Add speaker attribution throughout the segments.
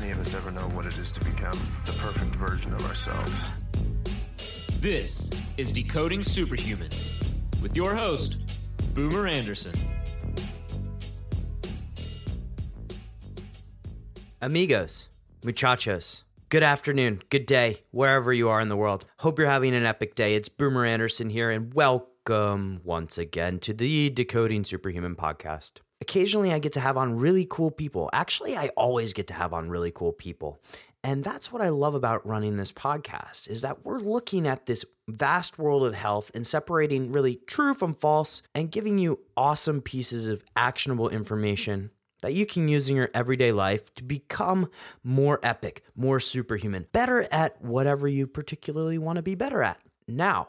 Speaker 1: many of us ever know what it is to become the perfect version of ourselves.
Speaker 2: This is Decoding Superhuman with your host, Boomer Anderson.
Speaker 3: Amigos, muchachos, good afternoon, good day, wherever you are in the world. Hope you're having an epic day. It's Boomer Anderson here, and welcome once again to the Decoding Superhuman podcast. Occasionally, I get to have on really cool people. Actually, I always get to have on really cool people. And that's what I love about running this podcast is that we're looking at this vast world of health and separating really true from false and giving you awesome pieces of actionable information that you can use in your everyday life to become more epic, more superhuman, better at whatever you particularly want to be better at. Now,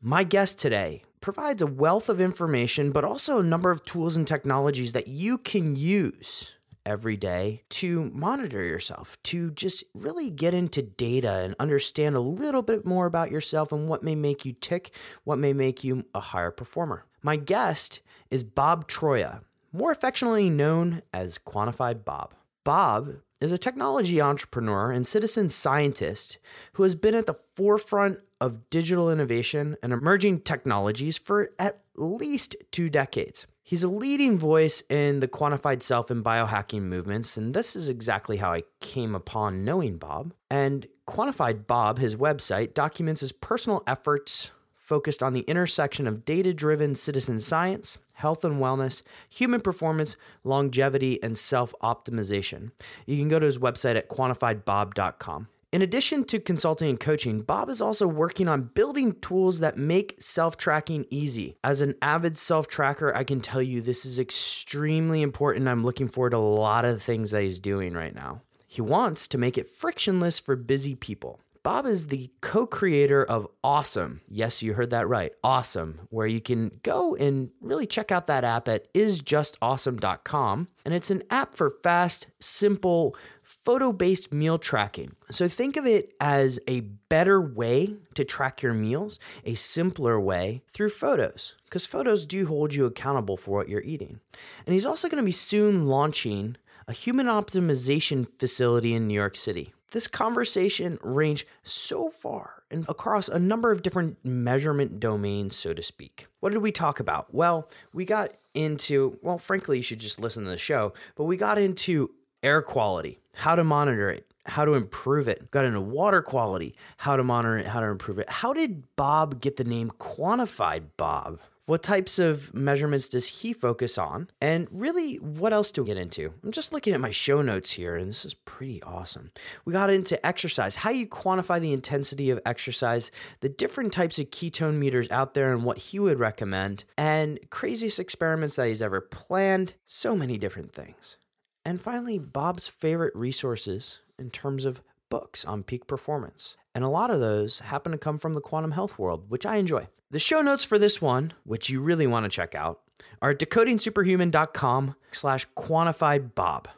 Speaker 3: my guest today provides a wealth of information, but also a number of tools and technologies that you can use every day to monitor yourself, to just really get into data and understand a little bit more about yourself and what may make you tick, what may make you a higher performer. My guest is Bob Troia, more affectionately known as Quantified Bob. Bob is a technology entrepreneur and citizen scientist who has been at the forefront of digital innovation and emerging technologies for at least two decades. He's a leading voice in the quantified self and biohacking movements, and this is exactly how I came upon knowing Bob. And Quantified Bob, his website, documents his personal efforts focused on the intersection of data driven citizen science, health and wellness, human performance, longevity, and self optimization. You can go to his website at quantifiedbob.com. In addition to consulting and coaching, Bob is also working on building tools that make self tracking easy. As an avid self tracker, I can tell you this is extremely important. I'm looking forward to a lot of the things that he's doing right now. He wants to make it frictionless for busy people. Bob is the co creator of Awesome. Yes, you heard that right. Awesome, where you can go and really check out that app at isjustawesome.com. And it's an app for fast, simple, photo based meal tracking. So think of it as a better way to track your meals, a simpler way through photos, because photos do hold you accountable for what you're eating. And he's also going to be soon launching a human optimization facility in New York City. This conversation ranged so far and across a number of different measurement domains, so to speak. What did we talk about? Well, we got into, well, frankly, you should just listen to the show, but we got into air quality, how to monitor it, how to improve it. Got into water quality, how to monitor it, how to improve it. How did Bob get the name Quantified Bob? What types of measurements does he focus on? And really, what else do we get into? I'm just looking at my show notes here, and this is pretty awesome. We got into exercise, how you quantify the intensity of exercise, the different types of ketone meters out there, and what he would recommend, and craziest experiments that he's ever planned. So many different things. And finally, Bob's favorite resources in terms of books on peak performance. And a lot of those happen to come from the quantum health world, which I enjoy. The show notes for this one, which you really want to check out, are at decodingsuperhuman.com slash quantified Bob.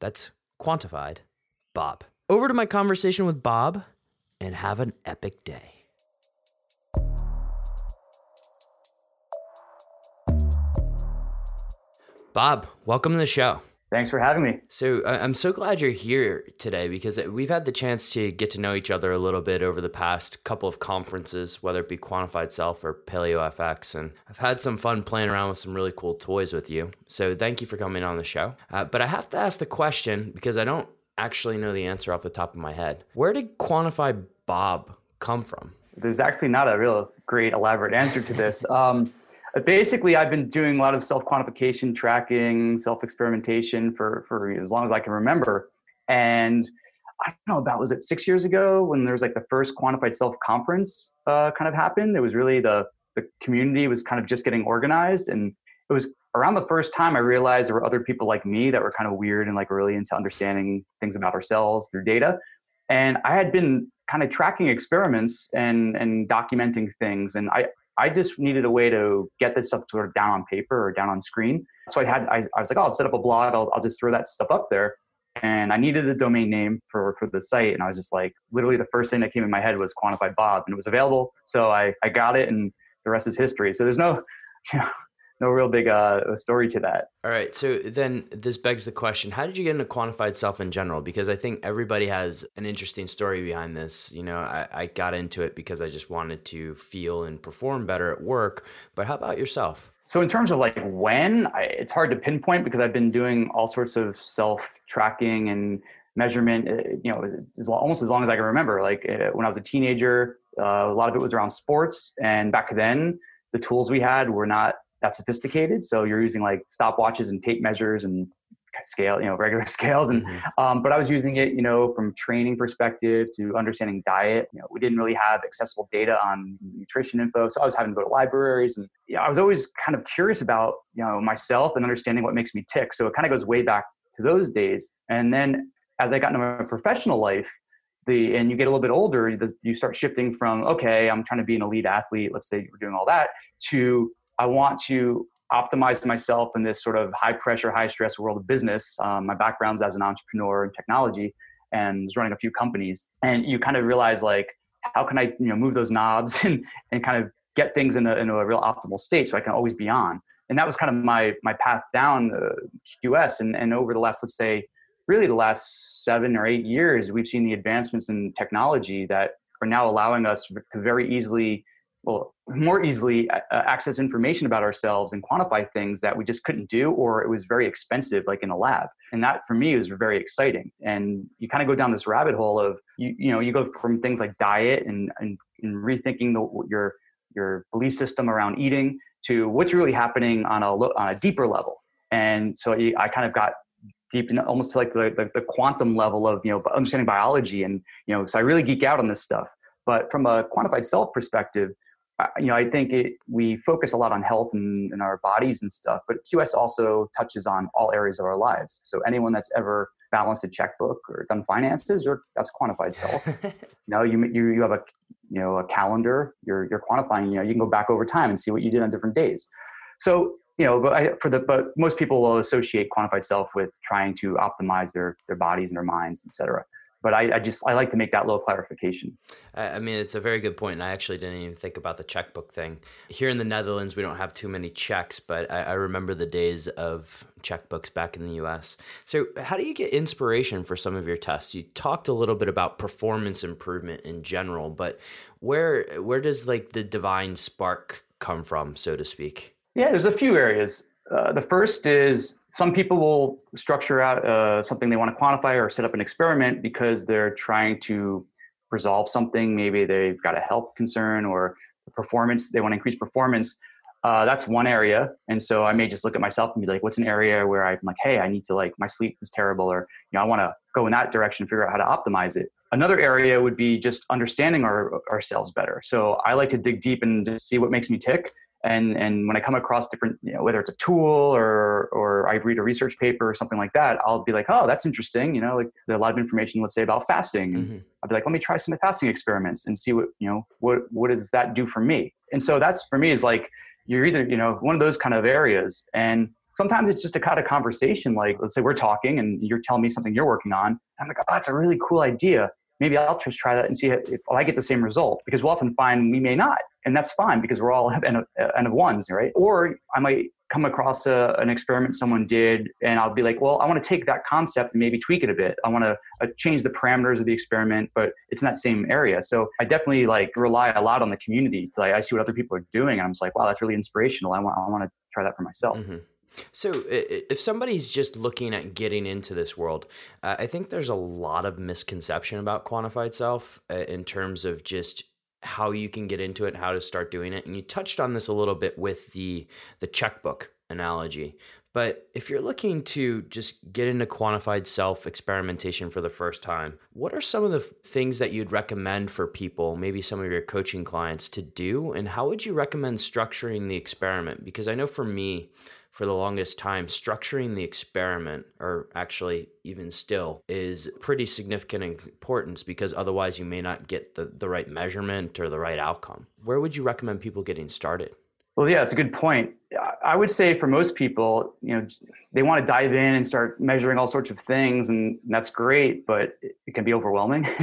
Speaker 3: That's quantified Bob. Over to my conversation with Bob and have an epic day. Bob, welcome to the show.
Speaker 4: Thanks for having me.
Speaker 3: So I'm so glad you're here today because we've had the chance to get to know each other a little bit over the past couple of conferences, whether it be Quantified Self or Paleo FX, and I've had some fun playing around with some really cool toys with you. So thank you for coming on the show. Uh, but I have to ask the question because I don't actually know the answer off the top of my head. Where did Quantify Bob come from?
Speaker 4: There's actually not a real great elaborate answer to this. Um, basically i've been doing a lot of self quantification tracking self experimentation for for as long as i can remember. And i don't know about was it six years ago when there was like the first quantified self conference uh, kind of happened? It was really the the community was kind of just getting organized and it was around the first time i realized there were other people like me that were kind of weird and like really into understanding things about ourselves through data. And i had been kind of tracking experiments and and documenting things and i I just needed a way to get this stuff sort of down on paper or down on screen. So I had, I, I was like, oh, I'll set up a blog. I'll, I'll just throw that stuff up there. And I needed a domain name for, for the site. And I was just like, literally the first thing that came in my head was quantified Bob and it was available. So I, I got it and the rest is history. So there's no, you know, no real big uh, story to that.
Speaker 3: All right. So then this begs the question how did you get into quantified self in general? Because I think everybody has an interesting story behind this. You know, I, I got into it because I just wanted to feel and perform better at work. But how about yourself?
Speaker 4: So in terms of like when, I, it's hard to pinpoint because I've been doing all sorts of self tracking and measurement. Uh, you know, as, almost as long as I can remember. Like uh, when I was a teenager, uh, a lot of it was around sports, and back then the tools we had were not that sophisticated. So you're using like stopwatches and tape measures and scale, you know, regular scales. And mm-hmm. um, but I was using it, you know, from training perspective to understanding diet. You know, we didn't really have accessible data on nutrition info, so I was having to go to libraries, and yeah, you know, I was always kind of curious about you know myself and understanding what makes me tick. So it kind of goes way back to those days. And then as I got into my professional life. The, and you get a little bit older, you start shifting from okay, I'm trying to be an elite athlete. Let's say you're doing all that to I want to optimize myself in this sort of high pressure, high stress world of business. Um, my background's as an entrepreneur in technology and was running a few companies. And you kind of realize like, how can I, you know, move those knobs and, and kind of get things in a, in a real optimal state so I can always be on. And that was kind of my, my path down uh, QS. And, and over the last, let's say, really the last seven or eight years, we've seen the advancements in technology that are now allowing us to very easily well more easily uh, uh, access information about ourselves and quantify things that we just couldn't do or it was very expensive like in a lab. And that for me was very exciting. And you kind of go down this rabbit hole of you you know you go from things like diet and and, and rethinking the, your your belief system around eating to what's really happening on a on a deeper level. And so i kind of got deep in almost to like the, the, the quantum level of you know understanding biology and you know so i really geek out on this stuff. But from a quantified self perspective you know, I think it, we focus a lot on health and, and, our bodies and stuff, but QS also touches on all areas of our lives. So anyone that's ever balanced a checkbook or done finances, or that's quantified self. you know, you, you you have a you know a calendar. You're you're quantifying. You know, you can go back over time and see what you did on different days. So you know, but I, for the but most people will associate quantified self with trying to optimize their their bodies and their minds, et cetera but I, I, just I like to make that little clarification.
Speaker 3: I mean, it's a very good point, and I actually didn't even think about the checkbook thing. Here in the Netherlands, we don't have too many checks, but I, I remember the days of checkbooks back in the U.S. So, how do you get inspiration for some of your tests? You talked a little bit about performance improvement in general, but where where does like the divine spark come from, so to speak?
Speaker 4: Yeah, there's a few areas. Uh, the first is some people will structure out uh, something they want to quantify or set up an experiment because they're trying to resolve something. Maybe they've got a health concern or performance, they want to increase performance. Uh, that's one area. And so I may just look at myself and be like, what's an area where I'm like, hey, I need to like, my sleep is terrible, or, you know, I want to go in that direction, figure out how to optimize it. Another area would be just understanding our, ourselves better. So I like to dig deep and see what makes me tick and and when I come across different, you know, whether it's a tool or or I read a research paper or something like that, I'll be like, oh, that's interesting. You know, like there's a lot of information, let's say about fasting. Mm-hmm. I'll be like, let me try some fasting experiments and see what you know what what does that do for me. And so that's for me is like you're either you know one of those kind of areas and sometimes it's just a kind of conversation like let's say we're talking and you're telling me something you're working on i'm like oh that's a really cool idea maybe I'll just try that and see if I get the same result because we'll often find we may not. And that's fine because we're all n of, of ones, right? Or I might come across a, an experiment someone did and I'll be like, well, I want to take that concept and maybe tweak it a bit. I want to uh, change the parameters of the experiment, but it's in that same area. So I definitely like rely a lot on the community. To, like, I see what other people are doing and I'm just like, wow, that's really inspirational. I want, I want to try that for myself. Mm-hmm.
Speaker 3: So, if somebody's just looking at getting into this world, uh, I think there's a lot of misconception about quantified self uh, in terms of just how you can get into it, and how to start doing it. And you touched on this a little bit with the the checkbook analogy. But if you're looking to just get into quantified self experimentation for the first time, what are some of the things that you'd recommend for people, maybe some of your coaching clients, to do? And how would you recommend structuring the experiment? Because I know for me, for the longest time, structuring the experiment, or actually even still, is pretty significant importance because otherwise you may not get the, the right measurement or the right outcome. Where would you recommend people getting started?
Speaker 4: Well, yeah, it's a good point. I would say for most people, you know, they want to dive in and start measuring all sorts of things, and that's great. But it can be overwhelming.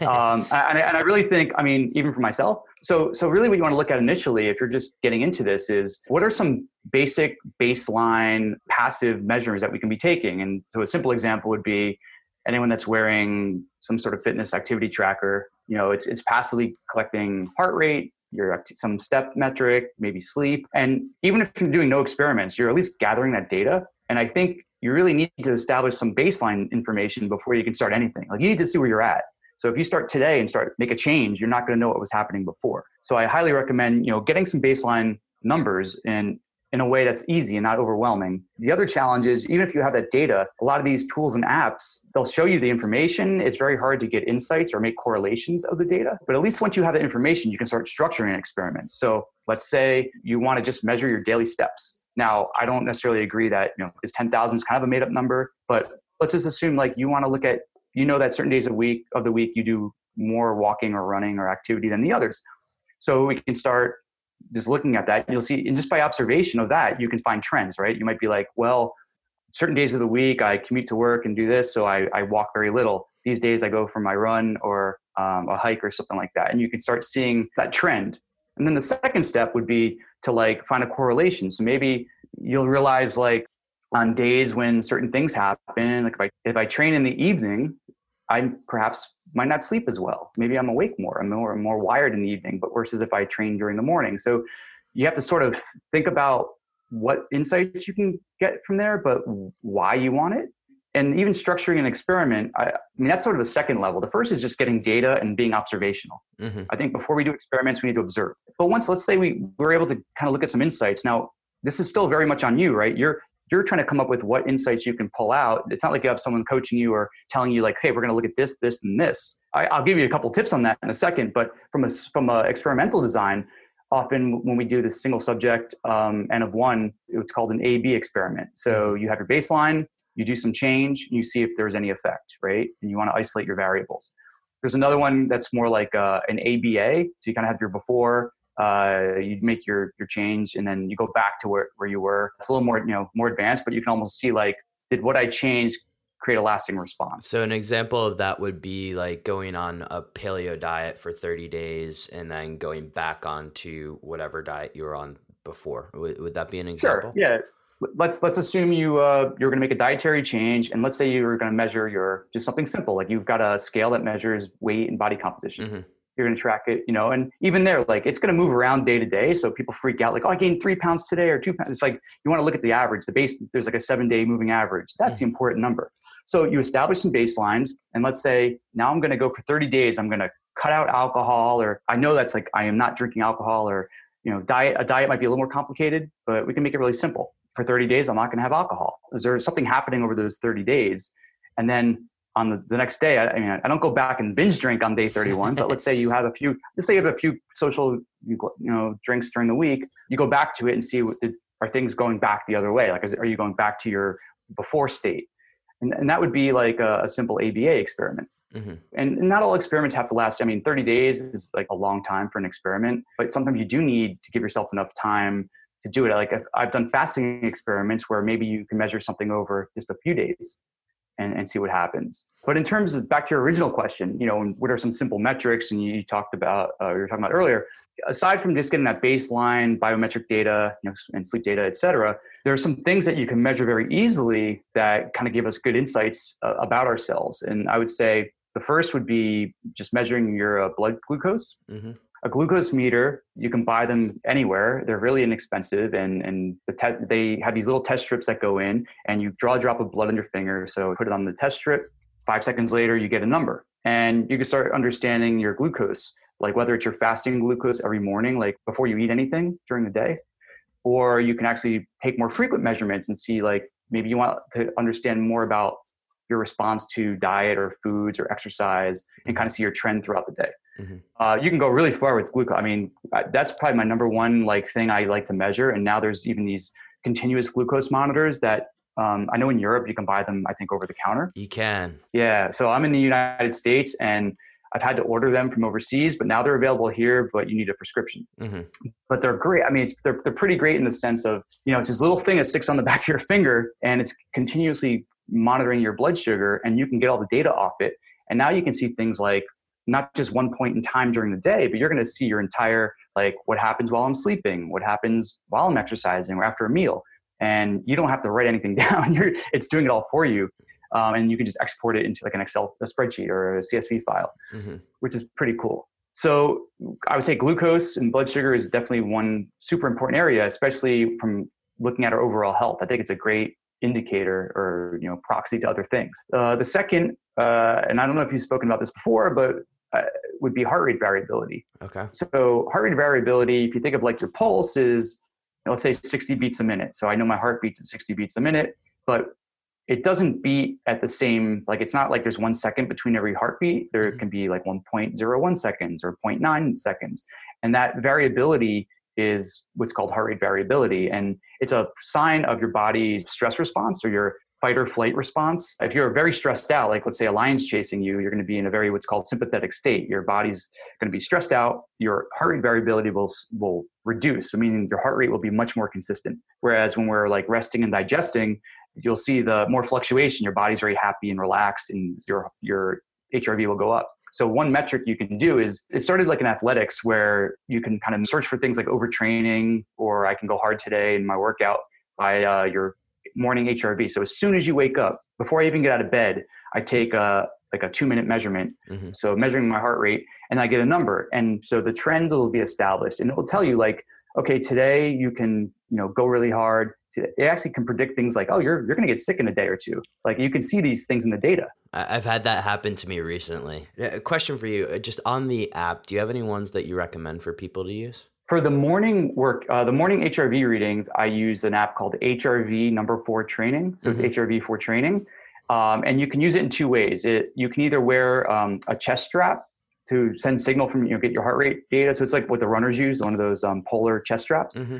Speaker 4: um, and, I, and I really think, I mean, even for myself. So, so really, what you want to look at initially, if you're just getting into this, is what are some basic baseline passive measures that we can be taking? And so, a simple example would be anyone that's wearing some sort of fitness activity tracker. You know, it's it's passively collecting heart rate, your some step metric, maybe sleep, and even if you're doing no experiments, you're at least gathering that data. And I think you really need to establish some baseline information before you can start anything. Like you need to see where you're at. So if you start today and start make a change, you're not going to know what was happening before. So I highly recommend, you know, getting some baseline numbers and in a way that's easy and not overwhelming. The other challenge is even if you have that data, a lot of these tools and apps, they'll show you the information. It's very hard to get insights or make correlations of the data. But at least once you have the information, you can start structuring experiments. So let's say you want to just measure your daily steps. Now, I don't necessarily agree that, you know, is 10,000 is kind of a made up number, but let's just assume like you want to look at, you know, that certain days of week of the week you do more walking or running or activity than the others. So we can start just looking at that. You'll see, and just by observation of that, you can find trends, right? You might be like, well, certain days of the week I commute to work and do this, so I, I walk very little. These days I go for my run or um, a hike or something like that. And you can start seeing that trend. And then the second step would be to like find a correlation. So maybe you'll realize like on days when certain things happen, like if I, if I train in the evening, I perhaps might not sleep as well. Maybe I'm awake more. I'm more, more wired in the evening, but versus if I train during the morning. So you have to sort of think about what insights you can get from there, but why you want it. And even structuring an experiment, I, I mean, that's sort of the second level. The first is just getting data and being observational. Mm-hmm. I think before we do experiments, we need to observe. But once, let's say we were able to kind of look at some insights. Now, this is still very much on you, right? You're you're trying to come up with what insights you can pull out. It's not like you have someone coaching you or telling you like, hey, we're going to look at this, this, and this. I, will give you a couple tips on that in a second. But from a from a experimental design, often when we do this single subject um, n of one, it's called an A/B experiment. So mm-hmm. you have your baseline, you do some change, you see if there's any effect, right? And you want to isolate your variables. There's another one that's more like uh, an ABA. So you kind of have your before, uh, you make your your change and then you go back to where, where you were. It's a little more you know more advanced but you can almost see like did what i change create a lasting response?
Speaker 3: So an example of that would be like going on a paleo diet for 30 days and then going back on to whatever diet you were on before. Would, would that be an example?
Speaker 4: sure yeah let's let's assume you uh, you're going to make a dietary change and let's say you're going to measure your just something simple like you've got a scale that measures weight and body composition. Mm-hmm you're going to track it, you know, and even there, like it's going to move around day to day. So people freak out like, oh, I gained three pounds today or two pounds. It's like, you want to look at the average, the base, there's like a seven day moving average. That's the mm. important number. So you establish some baselines and let's say now I'm going to go for 30 days. I'm going to cut out alcohol or I know that's like, I am not drinking alcohol or, you know, diet, a diet might be a little more complicated, but we can make it really simple. For 30 days, I'm not going to have alcohol. Is there something happening over those 30 days? And then on the, the next day, I, I, mean, I don't go back and binge drink on day 31, but let's say you have a few, let's say you have a few social, you know, drinks during the week, you go back to it and see, what did, are things going back the other way? Like, is, are you going back to your before state? And, and that would be like a, a simple ABA experiment. Mm-hmm. And, and not all experiments have to last. I mean, 30 days is like a long time for an experiment, but sometimes you do need to give yourself enough time to do it. Like I've done fasting experiments where maybe you can measure something over just a few days and, and see what happens. But in terms of back to your original question, you know, what are some simple metrics? And you talked about, uh, you were talking about earlier, aside from just getting that baseline biometric data, you know, and sleep data, et cetera, there are some things that you can measure very easily that kind of give us good insights uh, about ourselves. And I would say the first would be just measuring your uh, blood glucose. Mm-hmm a glucose meter you can buy them anywhere. They're really inexpensive and and the te- they have these little test strips that go in and you draw a drop of blood on your finger. So put it on the test strip. Five seconds later you get a number. And you can start understanding your glucose like whether it's your fasting glucose every morning like before you eat anything during the day or you can actually take more frequent measurements and see like maybe you want to understand more about your response to diet or foods or exercise and kind of see your trend throughout the day Mm-hmm. Uh, you can go really far with glucose. I mean, that's probably my number one like thing I like to measure. And now there's even these continuous glucose monitors that um, I know in Europe you can buy them. I think over the counter.
Speaker 3: You can.
Speaker 4: Yeah. So I'm in the United States and I've had to order them from overseas, but now they're available here. But you need a prescription. Mm-hmm. But they're great. I mean, they're they're pretty great in the sense of you know it's this little thing that sticks on the back of your finger and it's continuously monitoring your blood sugar, and you can get all the data off it And now you can see things like not just one point in time during the day, but you're going to see your entire like what happens while I'm sleeping, what happens while I'm exercising or after a meal. And you don't have to write anything down. You're, it's doing it all for you. Um, and you can just export it into like an Excel a spreadsheet or a CSV file, mm-hmm. which is pretty cool. So I would say glucose and blood sugar is definitely one super important area, especially from looking at our overall health. I think it's a great indicator or you know proxy to other things. Uh, the second, uh, and I don't know if you've spoken about this before, but uh, would be heart rate variability.
Speaker 3: Okay.
Speaker 4: So heart rate variability, if you think of like your pulse is, you know, let's say 60 beats a minute. So I know my heart beats at 60 beats a minute, but it doesn't beat at the same like it's not like there's one second between every heartbeat there mm-hmm. can be like 1.01 seconds or 0.9 seconds and that variability is what's called heart rate variability and it's a sign of your body's stress response or your fight or flight response if you're very stressed out like let's say a lion's chasing you you're going to be in a very what's called sympathetic state your body's going to be stressed out your heart rate variability will will reduce so meaning your heart rate will be much more consistent whereas when we're like resting and digesting you'll see the more fluctuation. Your body's very happy and relaxed, and your your HRV will go up. So one metric you can do is it started like in athletics where you can kind of search for things like overtraining or I can go hard today in my workout by uh, your morning HRV. So as soon as you wake up, before I even get out of bed, I take a like a two minute measurement. Mm-hmm. So measuring my heart rate and I get a number. And so the trend will be established and it will tell you like, okay, today you can, you know, go really hard it actually can predict things like, oh, you're you're going to get sick in a day or two. Like you can see these things in the data.
Speaker 3: I've had that happen to me recently. A question for you, uh, just on the app, do you have any ones that you recommend for people to use?
Speaker 4: For the morning work, uh, the morning HRV readings, I use an app called HRV Number Four Training. So mm-hmm. it's HRV for Training, um, and you can use it in two ways. It you can either wear um, a chest strap to send signal from you know get your heart rate data. So it's like what the runners use, one of those um, polar chest straps. Mm-hmm.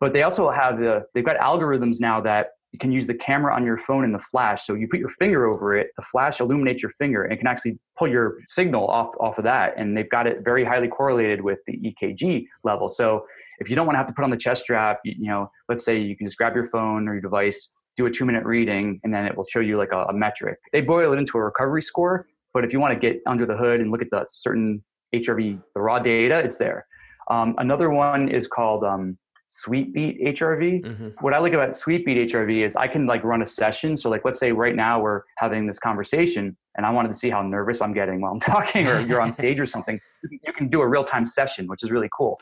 Speaker 4: But they also have the they've got algorithms now that you can use the camera on your phone and the flash. So you put your finger over it, the flash illuminates your finger and can actually pull your signal off, off of that. And they've got it very highly correlated with the EKG level. So if you don't want to have to put on the chest strap, you, you know, let's say you can just grab your phone or your device, do a two minute reading, and then it will show you like a, a metric. They boil it into a recovery score, but if you want to get under the hood and look at the certain HRV, the raw data, it's there. Um, another one is called um, Sweetbeat HRV. Mm-hmm. What I like about Sweetbeat HRV is I can like run a session. So like let's say right now we're having this conversation and I wanted to see how nervous I'm getting while I'm talking or you're on stage or something. You can do a real time session, which is really cool.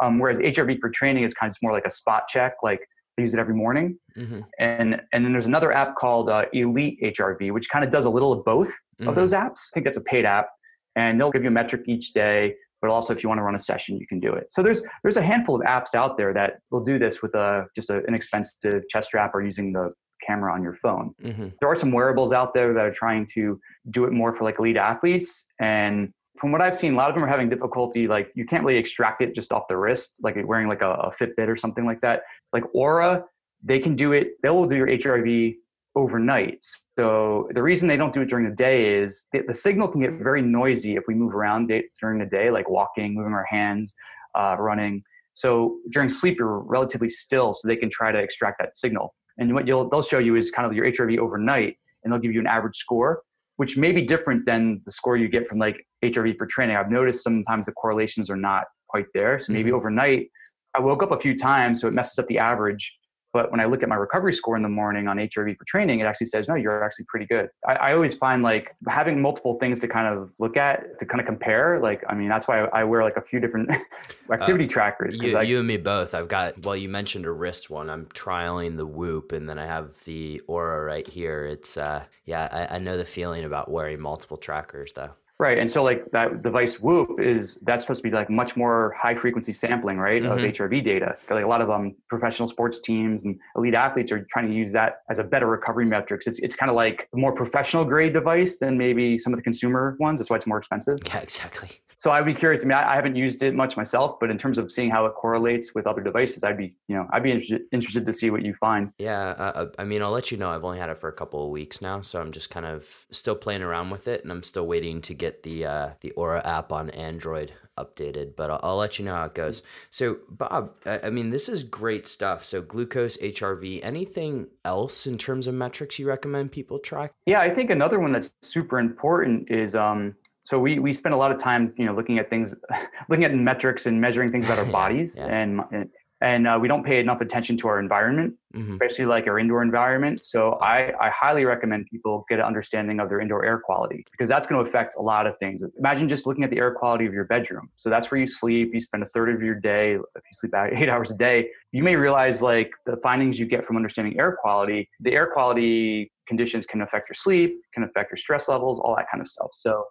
Speaker 4: Um, whereas HRV for training is kind of more like a spot check, like I use it every morning. Mm-hmm. And and then there's another app called uh, Elite HRV, which kind of does a little of both mm-hmm. of those apps. I think that's a paid app, and they'll give you a metric each day but also if you want to run a session, you can do it. So there's there's a handful of apps out there that will do this with a just an inexpensive chest strap or using the camera on your phone. Mm-hmm. There are some wearables out there that are trying to do it more for like elite athletes and from what I've seen, a lot of them are having difficulty. Like you can't really extract it just off the wrist, like wearing like a, a Fitbit or something like that. Like Oura, they can do it. They will do your HRV overnight. So the reason they don't do it during the day is the, the signal can get very noisy if we move around during the day, like walking, moving our hands, uh, running. So during sleep, you're relatively still, so they can try to extract that signal. And what you'll they'll show you is kind of your HRV overnight, and they'll give you an average score, which may be different than the score you get from like HRV for training. I've noticed sometimes the correlations are not quite there. So maybe mm-hmm. overnight, I woke up a few times, so it messes up the average but when I look at my recovery score in the morning on HRV for training, it actually says, no, you're actually pretty good. I, I, always find like having multiple things to kind of look at, to kind of compare. Like, I mean, that's why I, I wear like a few different activity uh, trackers.
Speaker 3: You,
Speaker 4: I,
Speaker 3: you, and me both. I've got, well, you mentioned a wrist one. I'm trialing the Whoop and then I have the Oura right here. It's, uh, yeah, I, I know the feeling about wearing multiple trackers though.
Speaker 4: Right. And so like that device Whoop is that's supposed to be like much more high frequency sampling, right, mm-hmm. of HRV data. Like a lot of um professional sports teams and elite athletes are trying to use that as a better recovery metrics. It's it's kind of like a more professional grade device than maybe some of the consumer ones. That's why it's more expensive.
Speaker 3: Yeah, exactly.
Speaker 4: So I'd be curious. I mean, I, I, haven't used it much myself, but in terms of seeing how it correlates with other devices, I'd be, you know, I'd be interested interested to see what you find.
Speaker 3: Yeah, uh, uh, I mean, I'll let you know. I've only had it for a couple of weeks now, so I'm just kind of still playing around with it, and I'm still waiting to get the uh, the Oura app on Android updated. But I'll, I'll, let you know how it goes. So, Bob, I, I mean, this is great stuff. So, glucose, HRV, anything else in terms of metrics you recommend people track?
Speaker 4: Yeah, I think another one that's super important is um, so we we spend a lot of time you know looking at things looking at metrics and measuring things about our bodies yeah. and and uh, we don't pay enough attention to our environment mm-hmm. especially like our indoor environment so I, I highly recommend people get an understanding of their indoor air quality because that's going to affect a lot of things imagine just looking at the air quality of your bedroom so that's where you sleep you spend a third of your day if you sleep eight hours a day you may realize like the findings you get from understanding air quality the air quality conditions can affect your sleep can affect your stress levels all that kind of stuff so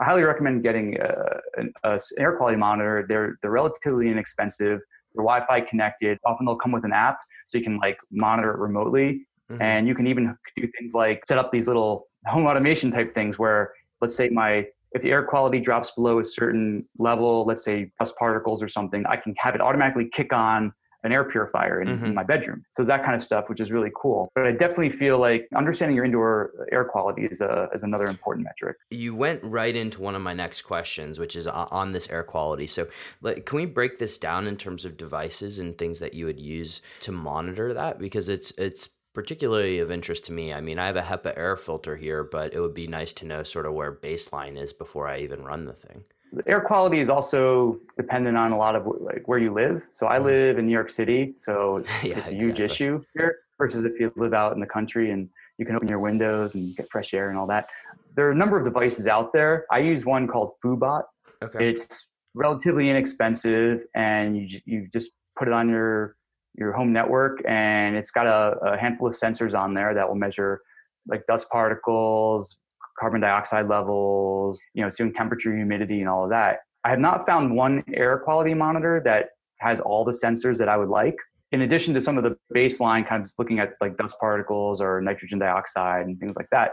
Speaker 4: I highly recommend getting a, an air quality monitor. They're they're relatively inexpensive. They're Wi-Fi connected. Often they'll come with an app, so you can like monitor it remotely. Mm-hmm. And you can even do things like set up these little home automation type things where, let's say my if the air quality drops below a certain level, let's say dust particles or something, I can have it automatically kick on an air purifier in, mm-hmm. in, my bedroom. So that kind of stuff, which is really cool. But I definitely feel like understanding your indoor air quality is a is another important metric.
Speaker 3: You went right into one of my next questions, which is on this air quality. So like, can we break this down in terms of devices and things that you would use to monitor that? Because it's it's particularly of interest to me. I mean, I have a HEPA air filter here, but it would be nice to know sort of where baseline is before I even run the thing
Speaker 4: air quality is also dependent on a lot of like where you live. So I mm-hmm. live in New York City, so yeah, it's a huge exactly. issue here. Versus if you live out in the country and you can open your windows and get fresh air and all that. There are a number of devices out there. I use one called Foobot. Okay. It's relatively inexpensive, and you you just put it on your your home network, and it's got a, a handful of sensors on there that will measure like dust particles, carbon dioxide levels, you know, it's doing temperature, humidity, and all of that. I have not found one air quality monitor that has all the sensors that I would like. In addition to some of the baseline kind of looking at like dust particles or nitrogen dioxide and things like that,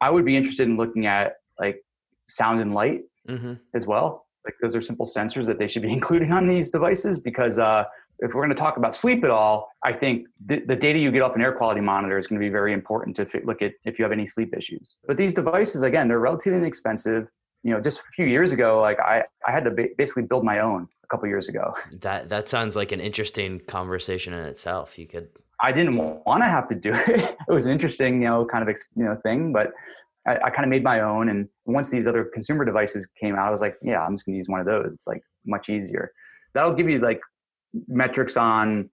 Speaker 4: I would be interested in looking at like sound and light mm-hmm. as well. Like those are simple sensors that they should be including on these devices because uh, if we're going to talk about sleep at all, I think the, the data you get off an air quality monitor is going to be very important to look at if you have any sleep issues. But these devices, again, they're relatively inexpensive. You know, just a few years ago, like I, I had to ba- basically build my own a couple years ago.
Speaker 3: That that sounds like an interesting conversation in itself. You could.
Speaker 4: I didn't want to have to do it. it was an interesting, you know, kind of you know thing, but I, I kind of made my own. And once these other consumer devices came out, I was like, yeah, I'm just going to use one of those. It's like much easier. That'll give you like metrics on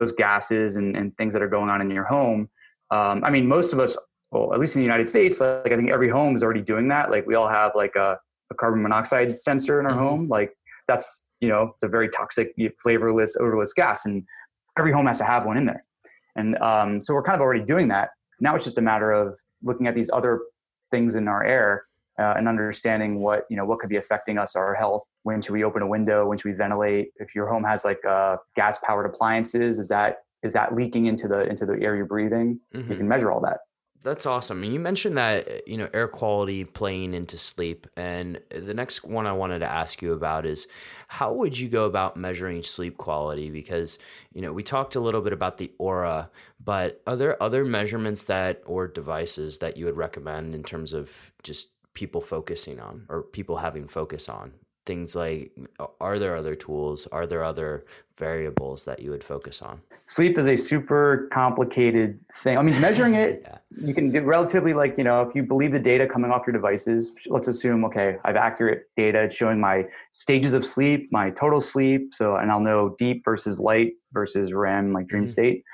Speaker 4: those gases and, and things that are going on in your home. Um, I mean, most of us, well, at least in the United States, like I think every home is already doing that. Like we all have like a, a carbon monoxide sensor in our mm-hmm. home. Like that's, you know, it's a very toxic, flavorless, odorless gas. And every home has to have one in there. And um, so we're kind of already doing that. Now it's just a matter of looking at these other things in our air uh, and understanding what you know what could be affecting us our health when should we open a window when should we ventilate if your home has like uh, gas powered appliances is that is that leaking into the into the air you're breathing mm-hmm. you can measure all that
Speaker 3: that's awesome. And you mentioned that, you know, air quality playing into sleep. And the next one I wanted to ask you about is how would you go about measuring sleep quality? Because, you know, we talked a little bit about the Oura, but are there other measurements that or devices that you would recommend in terms of just people focusing on or people having focus on things like are there other tools? Are there other variables that you would focus on?
Speaker 4: Sleep is a super complicated thing. I mean measuring it yeah. you can do relatively like you know if you believe the data coming off your devices let's assume okay i have accurate data showing my stages of sleep my total sleep so and i'll know deep versus light versus rem like dream mm-hmm. state.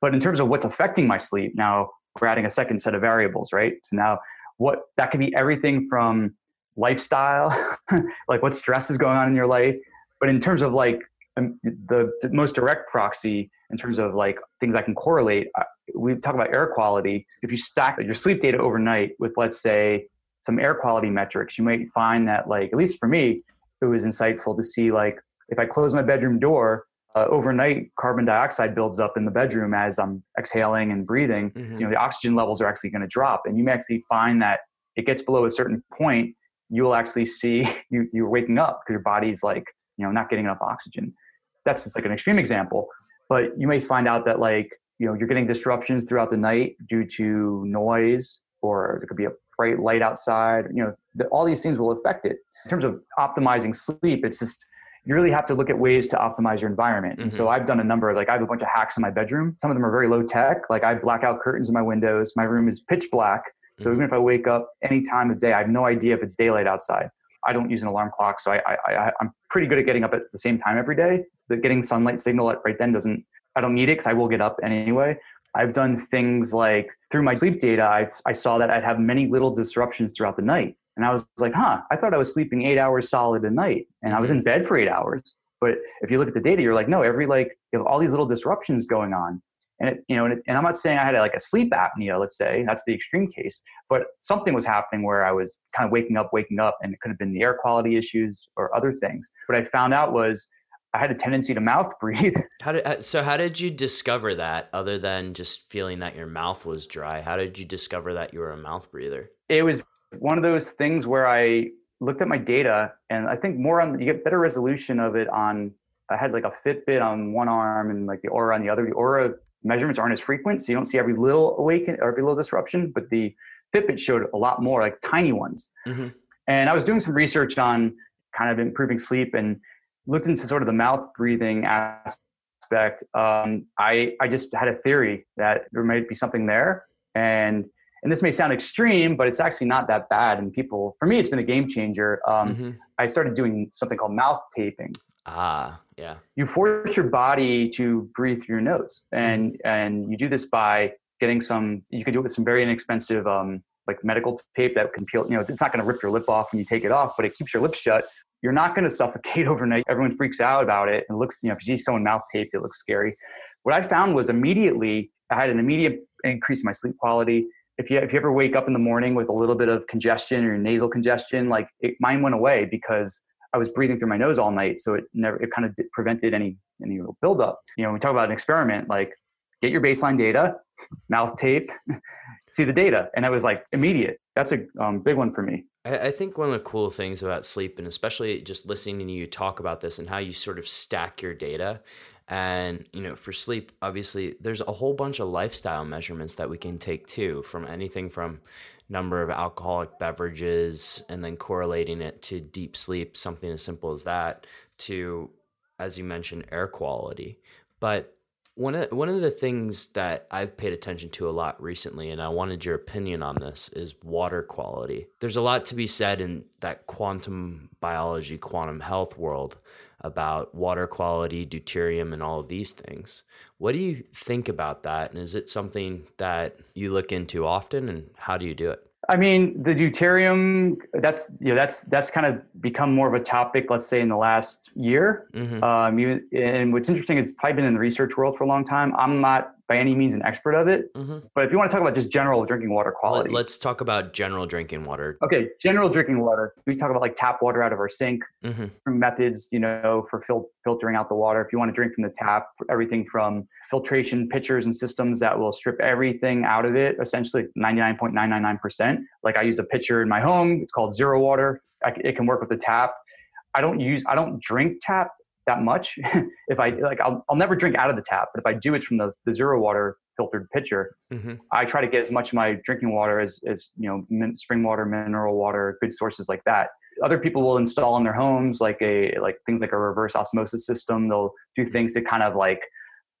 Speaker 4: But in terms of what's affecting my sleep now we're adding a second set of variables right? So now what that could be everything from lifestyle, like what stress is going on in your life. But in terms of like um, the, the, most direct proxy, in terms of like things I can correlate, uh, we talk about air quality. If you stack your sleep data overnight with, let's say, some air quality metrics, you might find that, like, at least for me, it was insightful to see, like, if I close my bedroom door, uh, overnight carbon dioxide builds up in the bedroom as I'm exhaling and breathing, mm-hmm. you know, the oxygen levels are actually going to drop. And you may actually find that it gets below a certain point you will actually see you you're waking up because your body's like you know not getting enough oxygen. That's just like an extreme example, but you may find out that like you know you're getting disruptions throughout the night due to noise or there could be a bright light outside. You know, the, all these things will affect it. In terms of optimizing sleep, it's just you really have to look at ways to optimize your environment. Mm-hmm. And so mm-hmm. I've done a number of like I have a bunch of hacks in my bedroom. Some of them are very low tech. Like I black out curtains in my windows. My room is pitch black. So mm-hmm. even if I wake up any time of day, I have no idea if it's daylight outside. I don't use an alarm clock, so I, I, I am pretty good at getting up at the same time every day. But getting sunlight signal at right then doesn't. I don't need it because I will get up anyway. I've done things like through my sleep data, I, I saw that I'd have many little disruptions throughout the night. And I was like, huh, I thought I was sleeping eight hours solid a night and I was in bed for eight hours. But if you look at the data, you're like, no, every like, you have all these little disruptions going on. And it, you know, and, it, and I'm not saying I had like a sleep apnea, let's say that's the extreme case, but something was happening where I was kind of waking up, waking up, and it could have been the air quality issues or other things. What I found out was I had a tendency to mouth breathe.
Speaker 3: How did uh, so? How did you discover that? Other than just feeling that your mouth was dry, how did you discover that you were a mouth breather?
Speaker 4: It was one of those things where I looked at my data, and I think more on you get better resolution of it on. I had like a Fitbit on one arm and like the Oura on the other. The Oura measurements aren't as frequent, so you don't see every little awaken or every little disruption. But the Fitbit showed a lot more, like tiny ones. Mm-hmm. And I was doing some research on kind of improving sleep and looked into sort of the mouth breathing aspect. Um, I I just had a theory that there might be something there, and and this may sound extreme, but it's actually not that bad. And people, for me, it's been a game changer. Um, mm-hmm. I started doing something called mouth taping.
Speaker 3: Ah, yeah.
Speaker 4: You force your body to breathe through your nose, and mm-hmm. and you do this by getting some. You can do it with some very inexpensive, um, like medical tape that can peel. You know, it's not going to rip your lip off when you take it off, but it keeps your lips shut. You're not going to suffocate overnight. Everyone freaks out about it and looks. You know, if you see someone mouth taped, it looks scary. What I found was immediately I had an immediate increase in my sleep quality if you if you ever wake up in the morning with a little bit of congestion or nasal congestion, like it, mine went away because I was breathing through my nose all night, so it never it kind of prevented any any buildup. You know, we talk about an experiment, like get your baseline data, mouth tape, see the data, and it was like immediate. That's a um, big one for me.
Speaker 3: I think one of the cool things about sleep, and especially just listening to you talk about this and how you sort of stack your data, and, you know, for sleep, obviously, there's a whole bunch of lifestyle measurements that we can take too, from anything from number of alcoholic beverages and then correlating it to deep sleep, something as simple as that, to, as you mentioned, air quality. But one of one of the things that I've paid attention to a lot recently, and I wanted your opinion on this, is water quality. There's a lot to be said in that quantum biology, quantum health world about water quality, deuterium, and all of these things. What do you think about that? And is it something that you look into often? And how do you do it?
Speaker 4: I mean, the deuterium that's you know that's that's kind of become more of a topic, let's say, in the last year. Mm-hmm. Um, and what's interesting is probably been in the research world for a long time. I'm not by any means an expert of it. Mm-hmm. But if you want to talk about just general drinking water quality,
Speaker 3: Let, us talk about general drinking water.
Speaker 4: Okay, general drinking water. We talk about like tap water out of our sink, mm-hmm. methods, you know, for fil- filtering out the water. If you want to drink from the tap, everything from filtration pitchers and systems that will strip everything out of it, essentially 99.999%. Like I use a pitcher in my home. It's called zero water. I, it can work with the tap. I don't use, I don't drink tap that much. if I like, I'll, I'll never drink out of the tap, but if I do it's from the, the zero water filtered pitcher, mm-hmm. I try to get as much of my drinking water as, as you know, min, spring water, mineral water, good sources like that. Other people will install in their homes like a like things like a reverse osmosis system. They'll do things to kind of like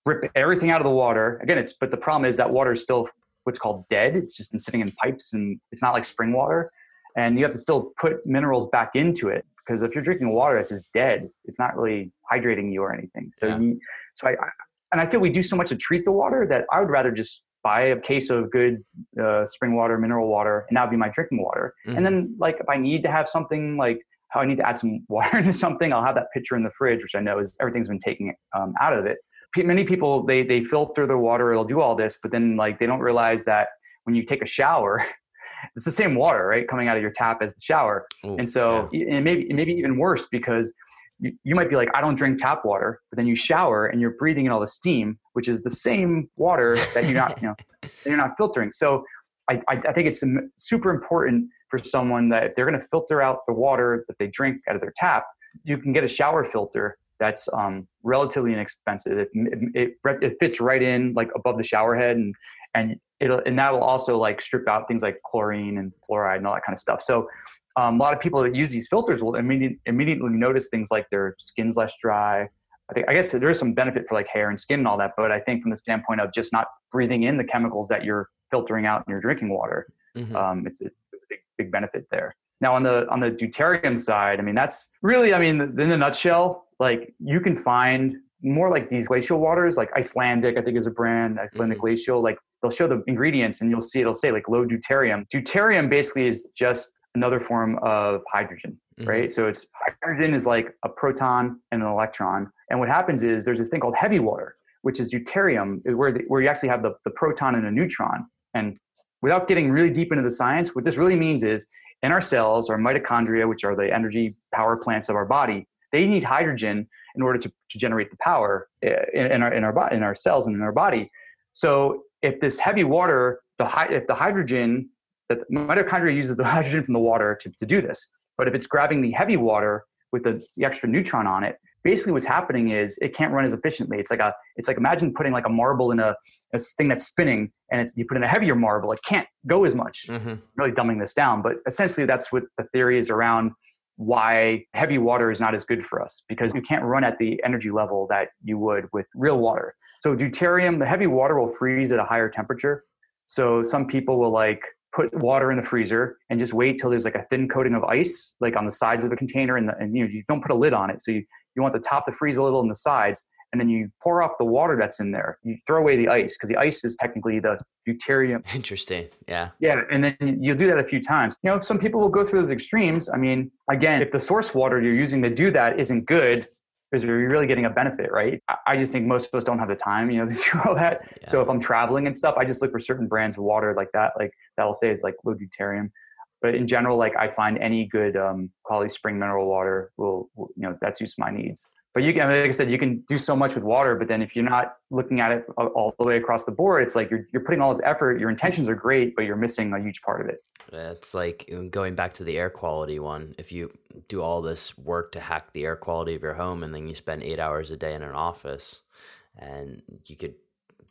Speaker 4: rip everything out of the water. Again, it's but the problem is that water is still what's called dead. It's just been sitting in pipes and it's not like spring water. And you have to still put minerals back into it because if you're drinking water that's just dead, it's not really hydrating you or anything. So, yeah. you, so I, I, and I feel we do so much to treat the water that I would rather just buy a case of good uh, spring water, mineral water, and that would be my drinking water. Mm-hmm. And then, like, if I need to have something like how I need to add some water into something, I'll have that pitcher in the fridge, which I know is everything's been taken um, out of it. Many people they they filter their water, they'll do all this, but then like they don't realize that when you take a shower, it's the same water, right, coming out of your tap as the shower. Ooh, and so, yeah. and maybe maybe even worse because you, you might be like, I don't drink tap water, but then you shower and you're breathing in all the steam, which is the same water that you're not, you know, that you're not filtering. So I, I, I think it's super important for someone that if they're going to filter out the water that they drink out of their tap, you can get a shower filter that's um, relatively inexpensive. It, it, it, fits right in like above the shower head and, and it'll, and that will also like strip out things like chlorine and fluoride and all that kind of stuff. So um, a lot of people that use these filters will immediately, immediately notice things like their skin's less dry. I think I guess there is some benefit for like hair and skin and all that, but I think from the standpoint of just not breathing in the chemicals that you're filtering out in your drinking water, mm-hmm. um, it's, it's a big big benefit there. Now on the on the deuterium side, I mean that's really I mean in a nutshell, like you can find more like these glacial waters, like Icelandic, I think is a brand, Icelandic mm-hmm. glacial. Like they'll show the ingredients and you'll see it'll say like low deuterium. Deuterium basically is just another form of hydrogen, mm-hmm. right? So it's hydrogen is like a proton and an electron. And what happens is there's this thing called heavy water, which is deuterium, where, the, where you actually have the, the proton and a neutron. And without getting really deep into the science, what this really means is in our cells, our mitochondria, which are the energy power plants of our body, they need hydrogen in order to, to generate the power eh, in, in, our, in, our, in our cells and in our body. So if this heavy water, the, if the hydrogen that mitochondria uses the hydrogen from the water to, to do this. But if it's grabbing the heavy water with the, the extra neutron on it, basically what's happening is it can't run as efficiently. It's like a, it's like imagine putting like a marble in a, a thing that's spinning and it's, you put in a heavier marble, it can't go as much. Mm-hmm. Really dumbing this down, but essentially that's what the theory is around why heavy water is not as good for us because you can't run at the energy level that you would with real water. So deuterium, the heavy water will freeze at a higher temperature. So some people will like put water in the freezer and just wait till there's like a thin coating of ice like on the sides of the container and, the, and you know you don't put a lid on it so you, you want the top to freeze a little in the sides and then you pour off the water that's in there you throw away the ice because the ice is technically the deuterium
Speaker 3: interesting yeah
Speaker 4: yeah and then you'll do that a few times you know some people will go through those extremes i mean again if the source water you're using to do that isn't good because you're really getting a benefit, right? I just think most of us don't have the time, you know, to do all that. Yeah. So if I'm traveling and stuff, I just look for certain brands of water like that, like that'll say it's like low deuterium. But in general, like I find any good um, quality spring mineral water will, will, you know, that suits my needs but you can, like I said, you can do so much with water, but then if you're not looking at it all the way across the board, it's like you're, you're putting all this effort, your intentions are great, but you're missing a huge part of it.
Speaker 3: It's like going back to the air quality one. If you do all this work to hack the air quality of your home and then you spend eight hours a day in an office and you could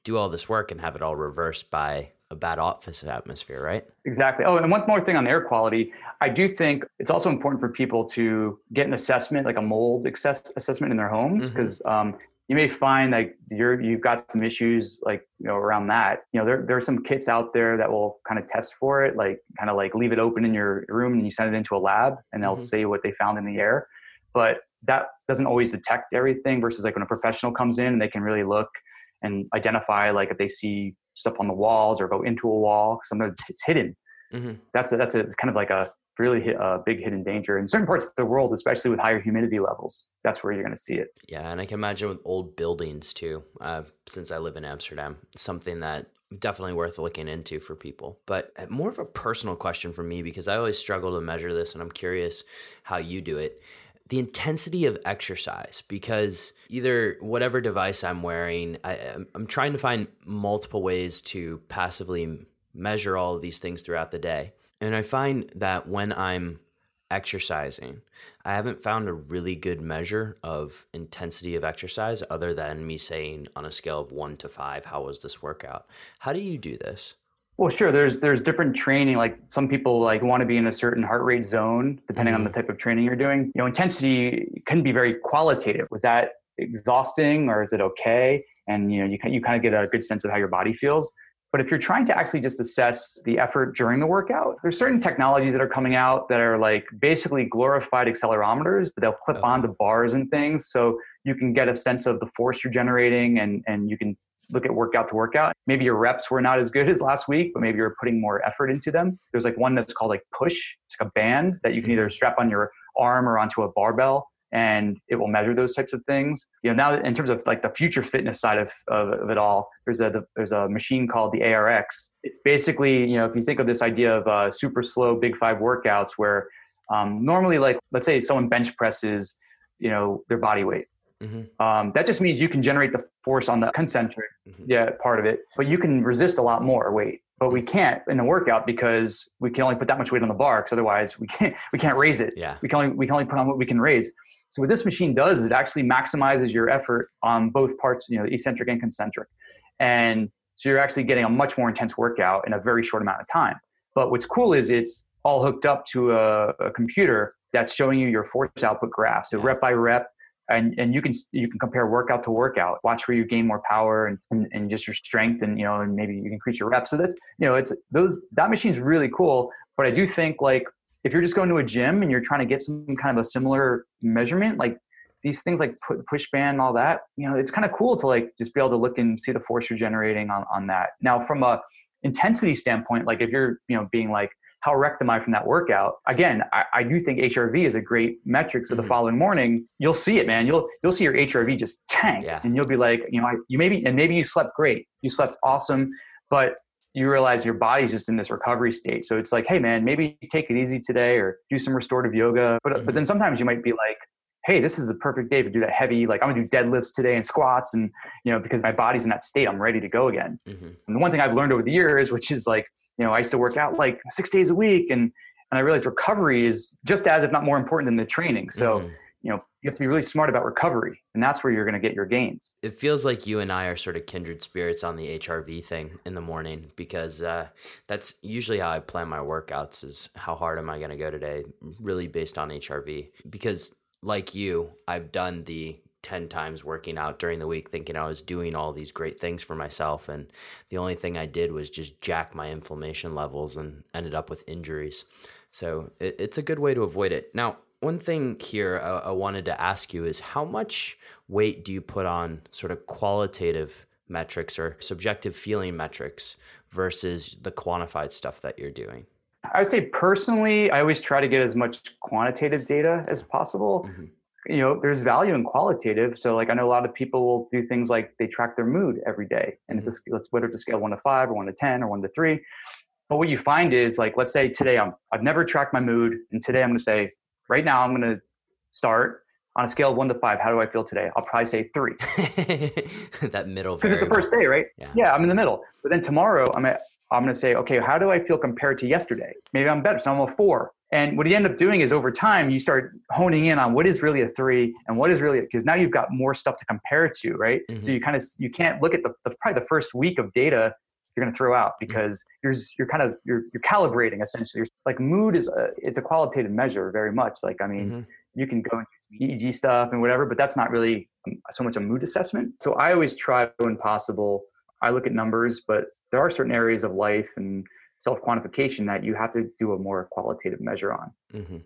Speaker 3: do all this work and have it all reversed by a bad office atmosphere, right?
Speaker 4: Exactly. Oh, and one more thing on air quality. I do think it's also important for people to get an assessment, like a mold access- assessment in their homes, because mm-hmm. um, you may find like you're you've got some issues like you know around that. You know, there there are some kits out there that will kind of test for it, like kind of like leave it open in your room and you send it into a lab, and they'll mm-hmm. say what they found in the air. But that doesn't always detect everything. Versus like when a professional comes in and they can really look and identify like if they see stuff on the walls or go into a wall. Sometimes it's hidden. Mm-hmm. That's a, that's a kind of like a really a big hidden danger in certain parts of the world, especially with higher humidity levels. That's where you're going to see it.
Speaker 3: Yeah, and I can imagine with old buildings too. Uh, since I live in Amsterdam, something that definitely worth looking into for people. But uh, more of a personal question for me because I always struggle to measure this, and I'm curious how you do it the intensity of exercise because either whatever device I'm wearing, I, am trying to find multiple ways to passively measure all of these things throughout the day. And I find that when I'm exercising, I haven't found a really good measure of intensity of exercise other than me saying on a scale of one to five, how was this workout? How do you do this?
Speaker 4: Well, sure. There's there's different training. Like some people like want to be in a certain heart rate zone, depending mm-hmm. on the mm-hmm. type of training you're doing. You know, intensity can be very qualitative. Was that exhausting or is it okay? And you know, you you kind of get a good sense of how your body feels. But if you're trying to actually just assess the effort during the workout, there's certain technologies that are coming out that are like basically glorified accelerometers, but they'll clip okay. onto bars and things. So you can get a sense of the force you're generating and, and you can look at workout to workout. Maybe your reps were not as good as last week, but maybe you're putting more effort into them. There's like one that's called like push. It's like a band that you can either strap on your arm or onto a barbell and it will measure those types of things. You know, now in terms of like the future fitness side of, of, of, it all, there's a there's a machine called the ARX. It's basically you know if you think of this idea of uh, super slow big five workouts where um, normally like let's say someone bench presses you know their body weight Mm-hmm. Um, that just means you can generate the force on the concentric mm-hmm. yeah part of it, but you can resist a lot more weight. but we can't in the workout because we can only put that much weight on the bar because otherwise we can't we can't raise it.
Speaker 3: Yeah.
Speaker 4: We can only we can only put on what we can raise. So what this machine does is it actually maximizes your effort on both parts, you know, eccentric and concentric. And so you're actually getting a much more intense workout in a very short amount of time. But what's cool is it's all hooked up to a, a computer that's showing you your force output graph. So rep by rep, and and you can you can compare workout to workout watch where you gain more power and, and, and just your strength and you know and maybe you can increase your reps. So that's you know it's those that machine's really cool but i do think like if you're just going to a gym and you're trying to get some kind of a similar measurement like these things like push band and all that you know it's kind of cool to like just be able to look and see the force you're generating on, on that. Now from a intensity standpoint like if you're you know being like how wrecked am I from that workout? Again, I, I do think HRV is a great metric. So mm-hmm. the following morning, you'll see it, man. You'll you'll see your HRV just tank,
Speaker 3: yeah.
Speaker 4: and you'll be like, you know, I, you maybe and maybe you slept great, you slept awesome, but you realize your body's just in this recovery state. So it's like, hey, man, maybe take it easy today or do some restorative yoga. But mm-hmm. but then sometimes you might be like, hey, this is the perfect day to do that heavy. Like I'm gonna do deadlifts today and squats, and you know, because my body's in that state, I'm ready to go again. Mm-hmm. And the one thing I've learned over the years, which is like you know, I used to work out like six days a week and, and I realized recovery is just as, if not more important than the training. So, mm. you know, you have to be really smart about recovery and that's where you're going to get your gains.
Speaker 3: It feels like you and I are sort of kindred spirits on the HRV thing in the morning because uh, that's usually how I plan my workouts is how hard am I going to go today, really based on HRV. Because like you, I've done the 10 times working out during the week thinking I was doing all these great things for myself. And the only thing I did was just jack my inflammation levels and ended up with injuries. So it, it's a good way to avoid it. Now, one thing here I, I wanted to ask you is how much weight do you put on sort of qualitative metrics or subjective feeling metrics versus the quantified stuff that you're doing?
Speaker 4: I would say personally, I always try to get as much quantitative data as possible. Mm-hmm you know there's value in qualitative so like i know a lot of people will do things like they track their mood every day and it's a mm-hmm. let's whether it's a scale one to five or one to ten or one to three but what you find is like let's say today i'm i've never tracked my mood and today i'm going to say right now i'm going to start on a scale of one to five how do i feel today i'll probably say three
Speaker 3: that middle
Speaker 4: because it's the first day right yeah. yeah i'm in the middle but then tomorrow i'm at I'm going to say, okay, how do I feel compared to yesterday? Maybe I'm better. So I'm a four. And what you end up doing is over time, you start honing in on what is really a three and what is really, because now you've got more stuff to compare to, right? Mm-hmm. So you kind of, you can't look at the, the, probably the first week of data you're going to throw out mm-hmm. because mm-hmm. you're, you're kind of, you're, you're calibrating essentially. You're, like mood is a, it's a qualitative measure very much. Like, I mean, mm-hmm. you can go into EEG stuff and whatever, but that's not really so much a mood assessment. So I always try when possible, I look at numbers, but there are certain areas of life and self quantification that you have to do a more qualitative measure on. Mm-hmm.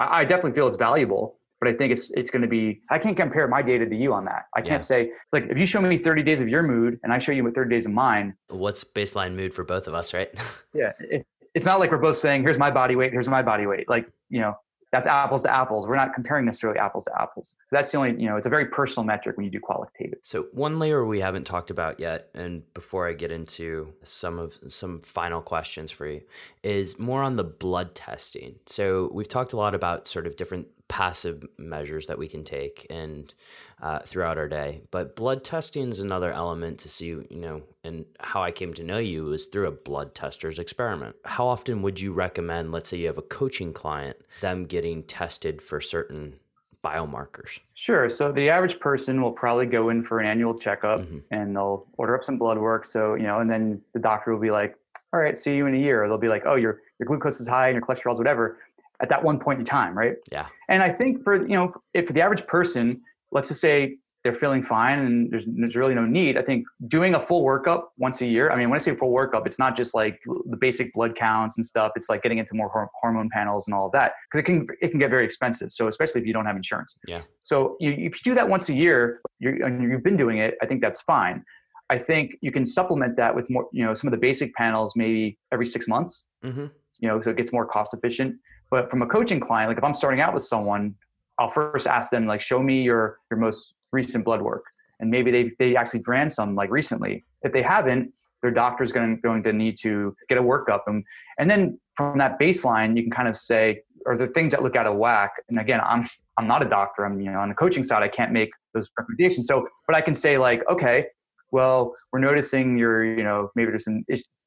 Speaker 4: I, I, definitely feel it's valuable, but I think it's it's going to be. I can't compare my data to you on that. I can't say like if you show me 30 days of your mood and I show you 30 days of mine.
Speaker 3: What's baseline mood for both of us, right?
Speaker 4: yeah, it, it's not like we're both saying here's my body weight, here's my body weight. Like you know, that's apples to apples. We're not comparing necessarily apples to apples. So that's the only, you know, it's a very personal metric when you do qualitative.
Speaker 3: So one layer we haven't talked about yet, and before I get into some of some final questions for you, is more on the blood testing. So we've talked a lot about sort of different passive measures that we can take and uh, throughout our day. But blood testing is another element to see, you know, and how I came to know you is through a blood tester's experiment. How often would you recommend, let's say you have a coaching client, them getting tested for certain biomarkers?
Speaker 4: Sure. So the average person will probably go in for an annual checkup mm-hmm. and they'll order up some blood work. So, you know, and then the doctor will be like, all right, see you in a year. Or they'll be like, oh, your, your glucose is high and your cholesterol's whatever at that one point in time, right?
Speaker 3: Yeah.
Speaker 4: And I think for you know, if for the average person, let's just say they're feeling fine and there's, there's really no need. I think doing a full workup once a year. I mean, when I say full workup, it's not just like the basic blood counts and stuff. It's like getting into more hormone panels and all of that because it can it can get very expensive. So especially if you don't have insurance.
Speaker 3: Yeah.
Speaker 4: So you, if you do that once a year, you're, and you've been doing it. I think that's fine. I think you can supplement that with more, you know, some of the basic panels maybe every six months. Mm-hmm. You know, so it gets more cost efficient. But from a coaching client, like if I'm starting out with someone, I'll first ask them like, show me your your most recent blood work, and maybe they they actually ran some like recently. If they haven't, their doctor's going going to need to get a workup, and and then from that baseline, you can kind of say, are there things that look out of whack? And again, I'm I'm not a doctor. I'm you know on the coaching side, I can't make those recommendations. So, but I can say like, okay, well, we're noticing you're you know maybe there's some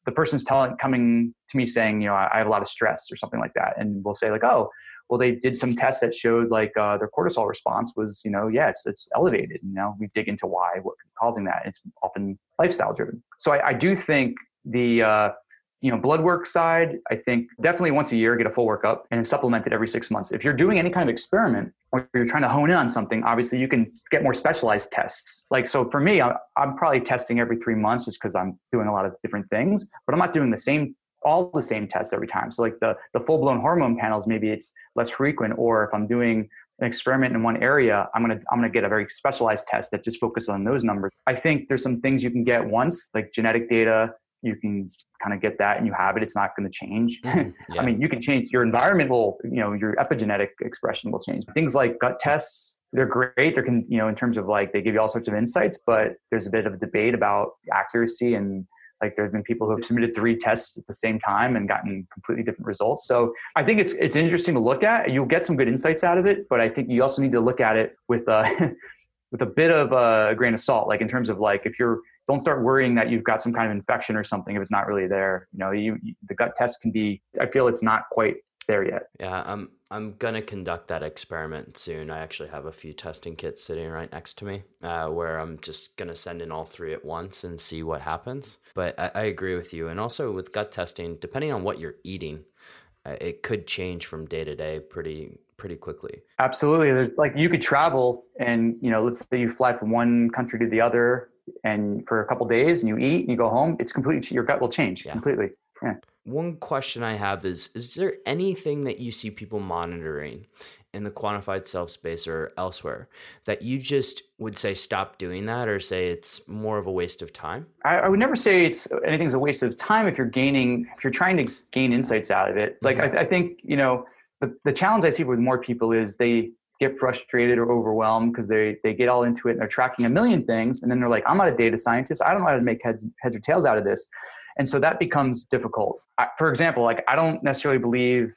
Speaker 4: the person's telling coming to me saying, you know, I, I have a lot of stress or something like that, and we'll say like, oh, well, they did some tests that showed like uh, their cortisol response was, you know, yeah, it's, it's elevated. you know we dig into why, what causing that. It's often lifestyle driven. So I, I do think the uh, you know blood work side i think definitely once a year get a full workup and supplement it every six months. If you're doing any kind of experiment or you're trying to hone in on something obviously you can get more specialized tests. Like so for me i'm probably testing every three months just because i'm doing a lot of different things but i'm not doing the same all the same test every time. So like the the full-blown hormone panels maybe it's less frequent or if i'm doing an experiment in one area i'm to i'm to get a very specialized test that just focuses on those numbers. I think there's some things you can get once like genetic data you can kind of get that and you have it it's not going to change mm, yeah. i mean you can change your environment will you know your epigenetic expression will change. Things like gut tests they're great they're can you know in terms of like they give you all sorts of insights but there's a bit of a debate about accuracy and like there have been people who have submitted three tests at the same time and gotten completely different results. So i think it's it's interesting to look at you'll get some good insights out of it but i think you also need to look at it with a with a bit of a grain of salt like in terms of like if you're don't start worrying that you've got some kind of infection or something if it's not really there. You know, you, you, the gut test can be. I feel it's not quite there yet.
Speaker 3: Yeah, I'm I'm gonna conduct that experiment soon. I actually have a few testing kits sitting right next to me, uh, where I'm just gonna send in all three at once and see what happens. But I, I agree with you, and also with gut testing, depending on what you're eating, uh, it could change from day to day pretty pretty quickly.
Speaker 4: Absolutely. There's like you could travel and you know, let's say you fly from one country to the other and for a couple days and you eat and you go home, it's completely your gut will change yeah. completely. Yeah.
Speaker 3: One question I have is is there anything that you see people monitoring in the quantified self space or elsewhere that you just would say stop doing that or say it's more of a waste of time?
Speaker 4: I, I would never say it's anything's a waste of time if you're gaining if you're trying to gain insights out of it. Like mm-hmm. I, I think, you know, the, the challenge I see with more people is they get frustrated or overwhelmed because they they get all into it and they're tracking a million things and then they're like i'm not a data scientist. I don't know how to make heads heads or tails out of this. And so that becomes difficult. I, for example like i don't necessarily believe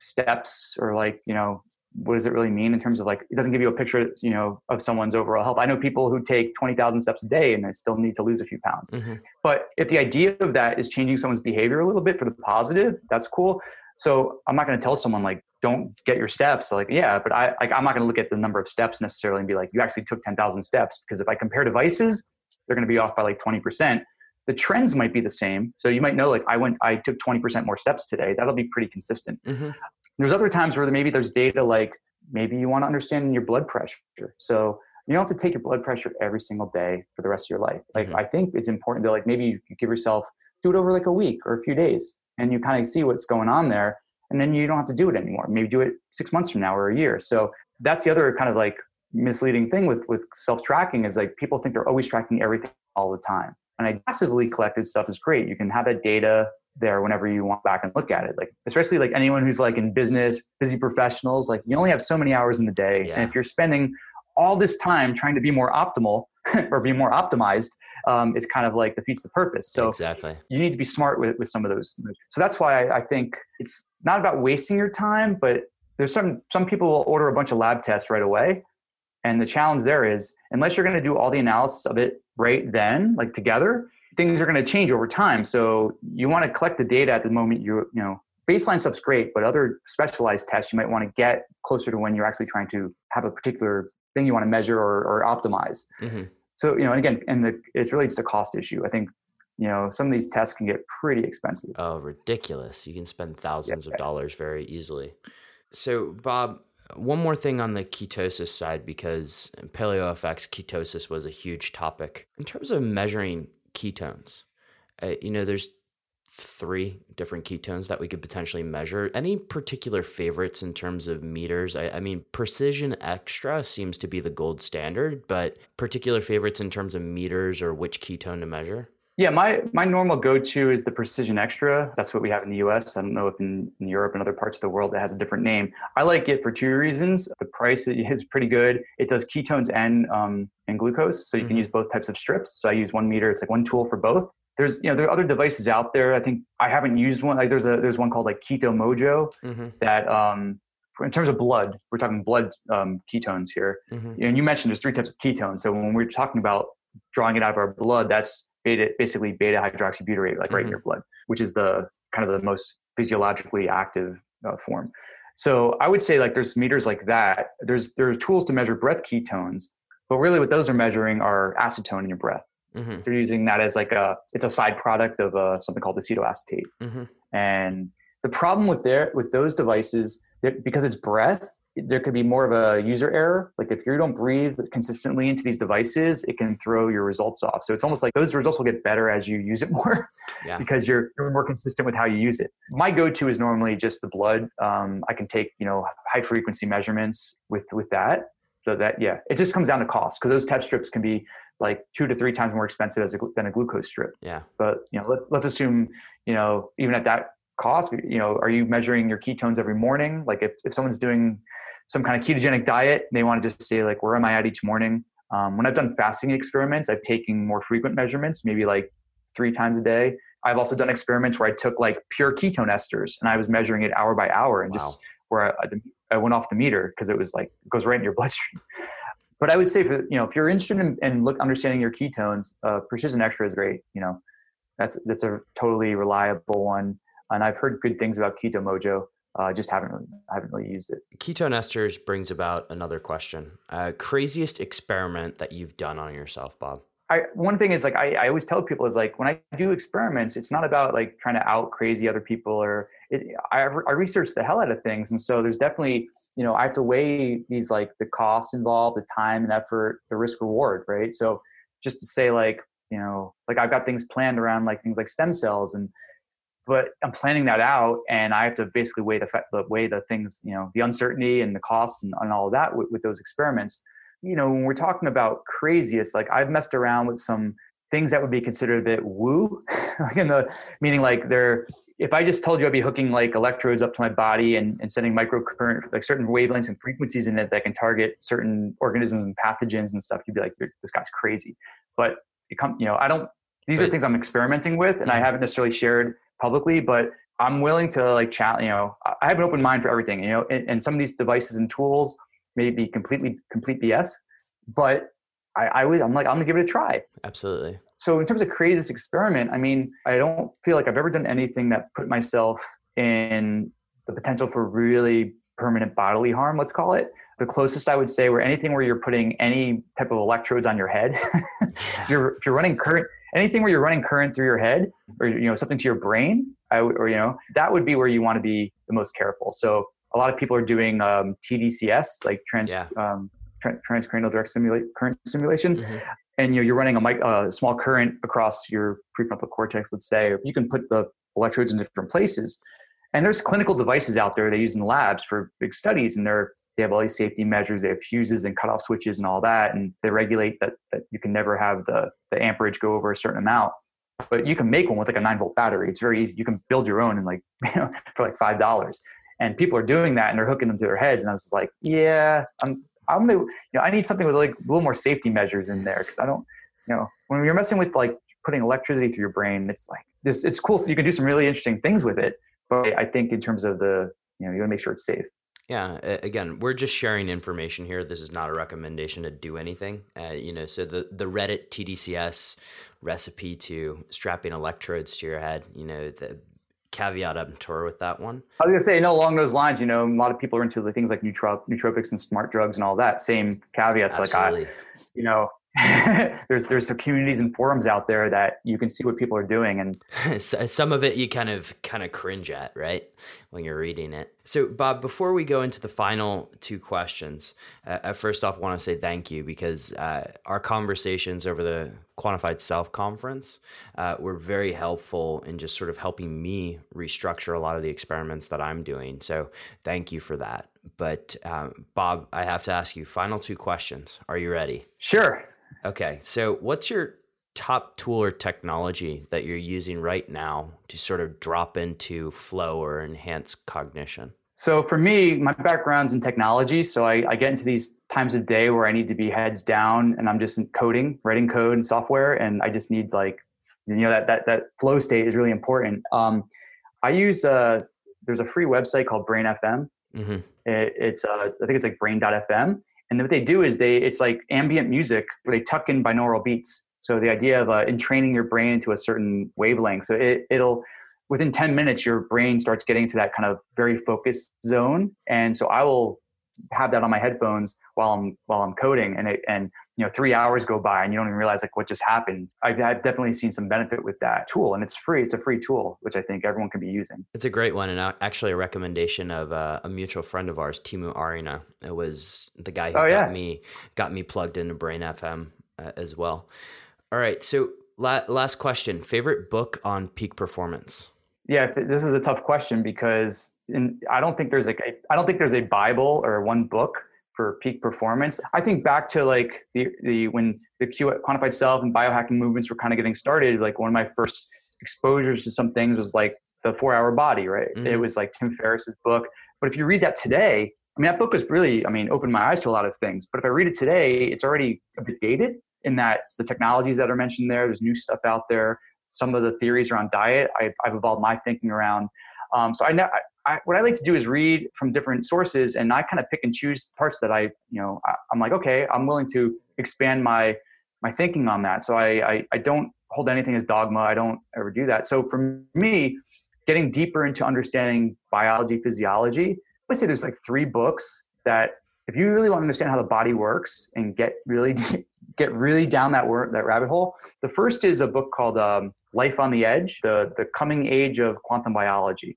Speaker 4: steps or like you know what does it really mean in terms of like it doesn't give you a picture you know of someone's overall health. I know people who take 20000 steps a day and they still need to lose a few pounds. Mm-hmm. but if the idea of that is changing someone's behavior a little bit for the positive that's cool so I'm not going to tell someone like, don't get your steps. Like, yeah, but I, like, I'm not going to look at the number of steps necessarily and be like, you actually took 10,000 steps because if I compare devices, they're going to be off by like 20%. The trends might be the same. So you might know like I went, I took 20% more steps today. That'll be pretty consistent. Mm-hmm. There's other times where maybe there's data like maybe you want to understand your blood pressure. So you don't have to take your blood pressure every single day for the rest of your life. Like mm-hmm. I think it's important to like maybe you give yourself do it over like a week or a few days and you kind of see what's going on there and then you don't have to do it anymore. Maybe do it six months from now or a year. So that's the other kind of like misleading thing with with self-tracking is like people think they're always tracking everything all the time. And I passively collected stuff is great. You can have that data there whenever you want back and look at it. Like especially like anyone who's like in business busy professionals like you only have so many hours in the day. Yeah. and if you're spending all this time trying to be more optimal or be more optimized um, is kind of like defeats the purpose. So
Speaker 3: exactly,
Speaker 4: you need to be smart with, with some of those. So that's why I, I think it's not about wasting your time, but there's some some people will order a bunch of lab tests right away, and the challenge there is unless you're going to do all the analysis of it right then, like together, things are going to change over time. So you want to collect the data at the moment you you know baseline stuff's great, but other specialized tests you might want to get closer to when you're actually trying to have a particular thing you want to measure or, or optimize. Mm-hmm. So you know again and the it relates to cost issue. I think you know some of these tests can get pretty expensive.
Speaker 3: Oh ridiculous. You can spend thousands yeah. of dollars very easily. So bob one more thing on the ketosis side because Paleo PaleoFX ketosis was a huge topic. In terms of measuring ketones uh, you know there's three different ketones that we could potentially measure. Any particular favorites in terms of meters? I, I, mean, Precision Extra seems to be the gold standard, but particular favorites in terms of meters or which ketone to measure?
Speaker 4: Yeah, my my normal go-to is the Precision Extra. That's what we have in the U.S. I don't know if in, in Europe and other parts of the world it has a different name. I like it for two reasons. The price is pretty good. It does ketones and um, and glucose, so you mm-hmm. can use both types of strips. So I use one meter. It's like one tool for both there's you know there are other devices out there. I think I haven't used one. Like there's a there's one called like Keto Mojo mm-hmm. that um in terms of blood, we're talking blood um, ketones here. Mm-hmm. And you mentioned there's three types of ketones. So when we're talking about drawing it out of our blood, that's beta, basically beta hydroxybutyrate, like right in your blood, which is the kind of the most physiologically active uh, form. So I would say like there's meters like that. There's there's tools to measure breath ketones, but really what those are measuring are acetone in your breath.
Speaker 3: Hmm
Speaker 4: They're using that as like a it's a side product of uh, something called acetoacetate.
Speaker 3: hmm
Speaker 4: And the problem with their with those devices, because it's breath, there could be more of a user error. Like if you don't breathe consistently into these devices, it can throw your results off. So it's almost like those results will get better as you use it more
Speaker 3: Yeah.
Speaker 4: because you're, you're more consistent with how you use it. My go-to is normally just the blood. Um, I can take you know high frequency measurements with with that. So that yeah, it just comes down to cost because those test strips can be like two to three times more expensive as a, than a glucose strip
Speaker 3: Yeah.
Speaker 4: but you know let, let's assume you know even at that cost you know are you measuring your ketones every morning like if, if someone's doing some kind of ketogenic diet they want to just say like where am i at each morning um, when i've done fasting experiments i've taken more frequent measurements maybe like three times a day i've also done experiments where i took like pure ketone esters and i was measuring it hour by hour and
Speaker 3: Wow.
Speaker 4: just where I, I went off the meter because it was like it goes right in your bloodstream but I would say, for, you know, if you're interested in, in look understanding your ketones, uh, Precision Extra is great. You know, that's that's a totally reliable one, and I've heard good things about Keto Mojo. I uh, just haven't really, haven't really used it.
Speaker 3: Ketone esters brings about another question. Uh, craziest experiment that you've done on yourself, Bob?
Speaker 4: I one thing is like I, I always tell people is like when I do experiments, it's not about like trying to out crazy other people or it, I I research the hell out of things, and so there's definitely you know I have to weigh these like the cost involved, the time and effort, the risk reward, right? So just to say like you know like I've got things planned around like things like stem cells and but I'm planning that out and I have to basically weigh the, the weigh the things you know the uncertainty and the cost and, and all of that with, with those experiments you know, when we're talking about craziest, like I've messed around with some things that would be considered a bit woo, like in the meaning like they're, if I just told you I'd be hooking like electrodes up to my body and, and sending microcurrent, like certain wavelengths and frequencies in it that can target certain organisms and pathogens and stuff, you'd be like, this guy's crazy. But it comes, you know, I don't, these are things I'm experimenting with and I mm-hmm. haven't necessarily shared publicly, but I'm willing to like chat, you know, I have an open mind for everything, you know, and, and some of these devices and tools, may be completely complete BS, but I, I would I'm like I'm gonna give it a try.
Speaker 3: Absolutely.
Speaker 4: So in terms of craziest experiment, I mean, I don't feel like I've ever done anything that put myself in the potential for really permanent bodily harm, let's call it. The closest I would say were anything where you're putting any type of electrodes on your head. if you're if you're running current anything where you're running current through your head or you know something to your brain, I would or you know, that would be where you want to be the most careful. So a lot of people are doing um, TDCS, like trans
Speaker 3: Yeah.
Speaker 4: um, tra- transcranial direct stimulate current stimulation,
Speaker 3: Mhm.
Speaker 4: and you know you're running a mic- uh, small current across your prefrontal cortex. Let's say you can put the electrodes in different places, and there's clinical devices out there they use in labs for big studies, and they're they have all these safety measures. They have fuses and cutoff switches and all that, and they regulate that that you can never have the the amperage go over a certain amount. But you can make one with like a nine volt battery. It's very easy. You can build your own and like you know for like five dollars and people are doing that and they're hooking them to their heads. And i was like yeah i'm i'm gonna you know i need something with like a little more safety measures in there. Because i don't you know when you're messing with like putting electricity through your brain it's like this it's cool. So you can do some really interesting things with it. But i think in terms of the you know you want to make sure it's safe.
Speaker 3: Yeah, again, we're just sharing information here. This is not a recommendation to do anything. Uh, you know, so the the Reddit TDCS recipe to strapping electrodes to your head, you know, the caveat emptor with that one.
Speaker 4: I was gonna say, you know, along those lines, you know, a lot of people are into the things like nootropics and smart drugs and all that. Same caveats, like I, you know, there's there's some communities and forums out there that you can see what people are doing, and
Speaker 3: Some of it you kind of kind of cringe at, right, when you're reading it. So, Bob, before we go into the final two questions, uh, I first off want to say thank you because uh, our conversations over the Quantified Self conference uh, were very helpful in just sort of helping me restructure a lot of the experiments that I'm doing. So, thank you for that. But, um, Bob, I have to ask you final two questions. Are you ready?
Speaker 4: sure,
Speaker 3: Okay, so what's your top tool or technology that you're using right now to sort of drop into flow or enhance cognition?
Speaker 4: So for me, my background's in technology. So I, I get into these times of day where I need to be heads down and I'm just coding, writing code and software. And I just need like, you know, that, that, that flow state is really important. Um, I use, uh, there's a free website called Brain FM.
Speaker 3: Mm-hmm.
Speaker 4: It, it's, uh, I think it's like brain.fm. And what they do is they, it's like ambient music where they tuck in binaural beats. So the idea of uh, entraining your brain into a certain wavelength, so it, it'll within 10 minutes your brain starts getting into that kind of very focused zone, and so I will have that on my headphones while I'm while I'm coding, and it, and you know three hours go by and you don't even realize like what just happened. I've, I've, definitely seen some benefit with that tool and it's free it's a free tool which i think everyone can be using.
Speaker 3: It's a great one and actually a recommendation of uh, a mutual friend of ours Teemu Arina it was the guy who oh, got yeah. me got me plugged into brain fm uh, as well. All right so la- last question. Favorite book on peak performance
Speaker 4: yeah this is a tough question because in, i don't think there's like a, i don't think there's a bible or one book for peak performance. I think back to like the, the when the quantified self and biohacking movements were kind of getting started, like one of my first exposures to some things was like the four hour body, right? Mm-hmm. It was like Tim Ferriss's book. But if you read that today, I mean, that book was really, I mean, opened my eyes to a lot of things. But if I read it today, it's already a bit dated in that the technologies that are mentioned there, there's new stuff out there. Some of the theories around diet, I've, I've evolved my thinking around. Um, so I, know, I, what I like to do is read from different sources, and I kind of pick and choose parts that I, you know, I, am like, okay, I'm willing to expand my my thinking on that. So I, I I don't hold anything as dogma. I don't ever do that. So for me, getting deeper into understanding biology, physiology, I would say there's like three books that if you really want to understand how the body works and get really get really down that word, that rabbit hole, the first is a book called um, Life on the Edge: the the coming age of quantum biology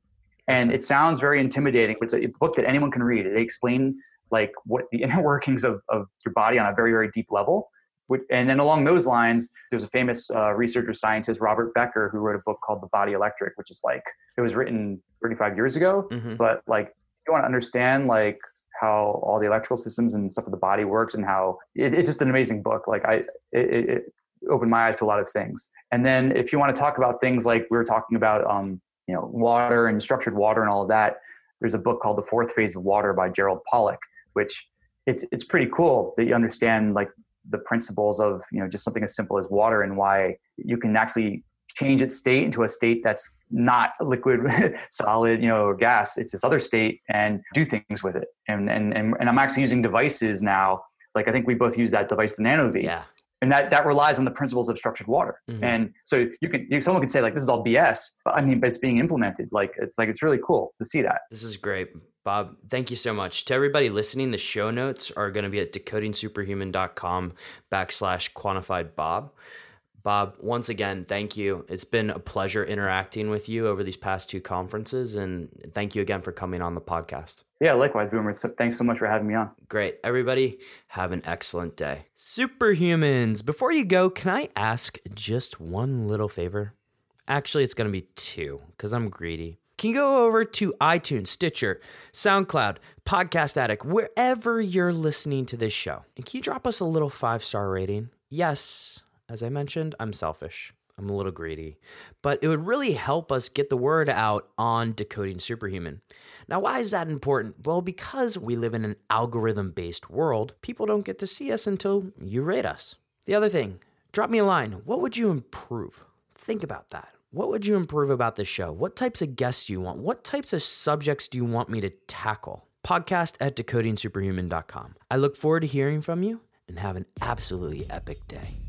Speaker 4: and it sounds very intimidating. But it's a, book that anyone can read. They explain like what the inner workings of, of your body on a very very deep level. And then along those lines, there's a famous uh, researcher scientist Robert Becker who wrote a book called The Body Electric, which is like it was written 35 years ago, mm-hmm. but like you want to understand like how all the electrical systems and stuff of the body works and how it, it's just an amazing book. Like I, it, it, opened my eyes to a lot of things. And then if you want to talk about things like we were talking about um, you know water and structured water and all of that there's a book called the fourth phase of water by gerald pollack which it's it's pretty cool that you understand like the principles of you know just something as simple as water and why you can actually change its state into a state that's not liquid solid you know or gas it's this other state and do things with it and and and, and i'm actually using devices now like i think we both use that device the nanovi
Speaker 3: yeah
Speaker 4: and that that relies on the principles of structured water. Mm-hmm. And so you can you, someone can say like this is all BS, but I mean, but it's being implemented. Like it's like it's really cool to see that.
Speaker 3: This is great, Bob. Thank you so much to everybody listening. The show notes are going to be at decodingsuperhuman.com backslash quantified Bob. Bob, once again, thank you. It's been a pleasure interacting with you over these past two conferences, and thank you again for coming on the podcast.
Speaker 4: Yeah, likewise, Boomer. Thanks so much for having me on.
Speaker 3: Great. Everybody, have an excellent day. Superhumans, before you go, can I ask just one little favor? Actually, it's going to be two because I'm greedy. Can you go over to iTunes, Stitcher, SoundCloud, Podcast Addict, wherever you're listening to this show? And can you drop us a little five star rating? Yes, as I mentioned, I'm selfish. I'm a little greedy. But it would really help us get the word out on decoding superhuman. Now, why is that important? Well, because we live in an algorithm based world, people don't get to see us until you rate us. The other thing, drop me a line. What would you improve? Think about that. What would you improve about this show? What types of guests do you want? What types of subjects do you want me to tackle? Podcast at decodingsuperhuman.com. I look forward to hearing from you and have an absolutely epic day.